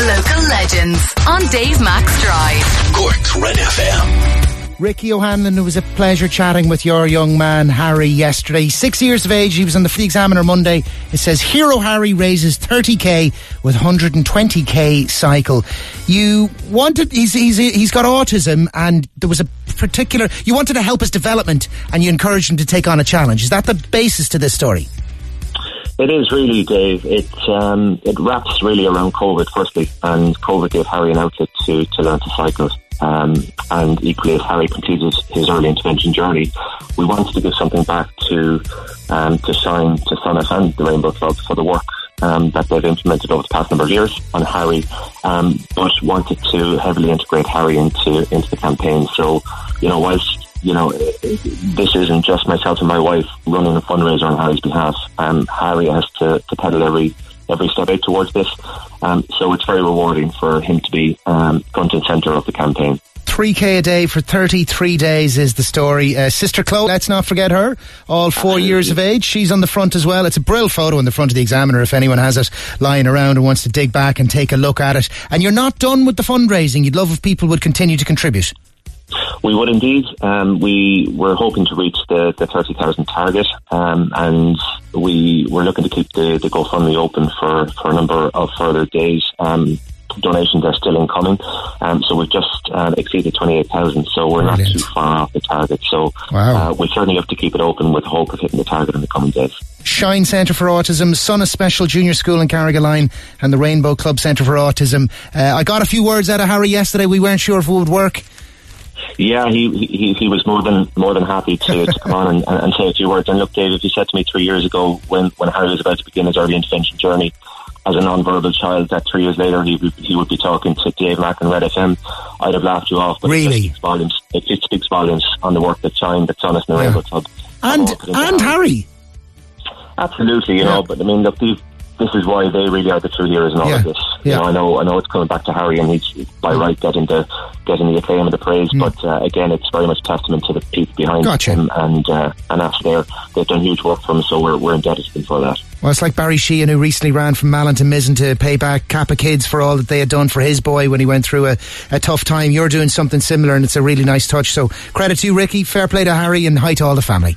Local legends on Dave Max Drive. Cork's Red FM. Ricky O'Hanlon, it was a pleasure chatting with your young man, Harry, yesterday. Six years of age, he was on the Free Examiner Monday. It says, Hero Harry raises 30k with 120k cycle. You wanted, he's, he's, he's got autism and there was a particular, you wanted to help his development and you encouraged him to take on a challenge. Is that the basis to this story? It is really, Dave. It um, it wraps really around COVID, firstly, and COVID gave Harry an outlet to, to learn to cycle. Um, and equally, as Harry continues his early intervention journey, we wanted to give something back to um, to Shine, to Sonas and the Rainbow Club for the work um, that they've implemented over the past number of years on Harry, um, but wanted to heavily integrate Harry into into the campaign. So, you know, whilst you know, this isn't just myself and my wife running a fundraiser on Harry's behalf. Um, Harry has to, to pedal every every step out towards this. Um, so it's very rewarding for him to be um, front and centre of the campaign. 3k a day for 33 days is the story. Uh, Sister Chloe, let's not forget her, all four Absolutely. years of age. She's on the front as well. It's a brill photo in the front of the Examiner if anyone has it lying around and wants to dig back and take a look at it. And you're not done with the fundraising. You'd love if people would continue to contribute. We would indeed. Um, we were hoping to reach the, the 30,000 target, um, and we were looking to keep the, the GoFundMe open for, for a number of further days. Um, donations are still incoming, um, so we've just uh, exceeded 28,000, so we're Brilliant. not too far off the target. So wow. uh, we certainly have to keep it open with hope of hitting the target in the coming days. Shine Centre for Autism, Sonas Special Junior School in Carrigaline, and the Rainbow Club Centre for Autism. Uh, I got a few words out of Harry yesterday. We weren't sure if it would work. Yeah, he, he he was more than more than happy to, to come on and, and, say a few words. And look, David, if you said to me three years ago when when Harry was about to begin his early intervention journey as a non-verbal child that three years later he he would be talking to Dave Mack and Red FM, I'd have laughed you off. But really, it speaks volumes. It, it speaks volumes on the work that Shine, that Sonas in the yeah. Rainbow Club, and and Harry. Absolutely, you yeah. know. But I mean, look, these this is why they really are the true heroes in all yeah. of this. Yeah. You know, I know, I know it's coming back to Harry, and he's by right getting the getting the acclaim and the praise. Mm. But uh, again, it's very much testament to the people behind gotcha. him, and uh, and after there, they've done huge work for him. So we're we're indebted to them for that. Well, it's like Barry Sheehan, who recently ran from Malin to Mizen to pay back Cappagh Kids for all that they had done for his boy when he went through a, a tough time. You're doing something similar, and it's a really nice touch. So credit to you, Ricky. Fair play to Harry, and hi to all the family.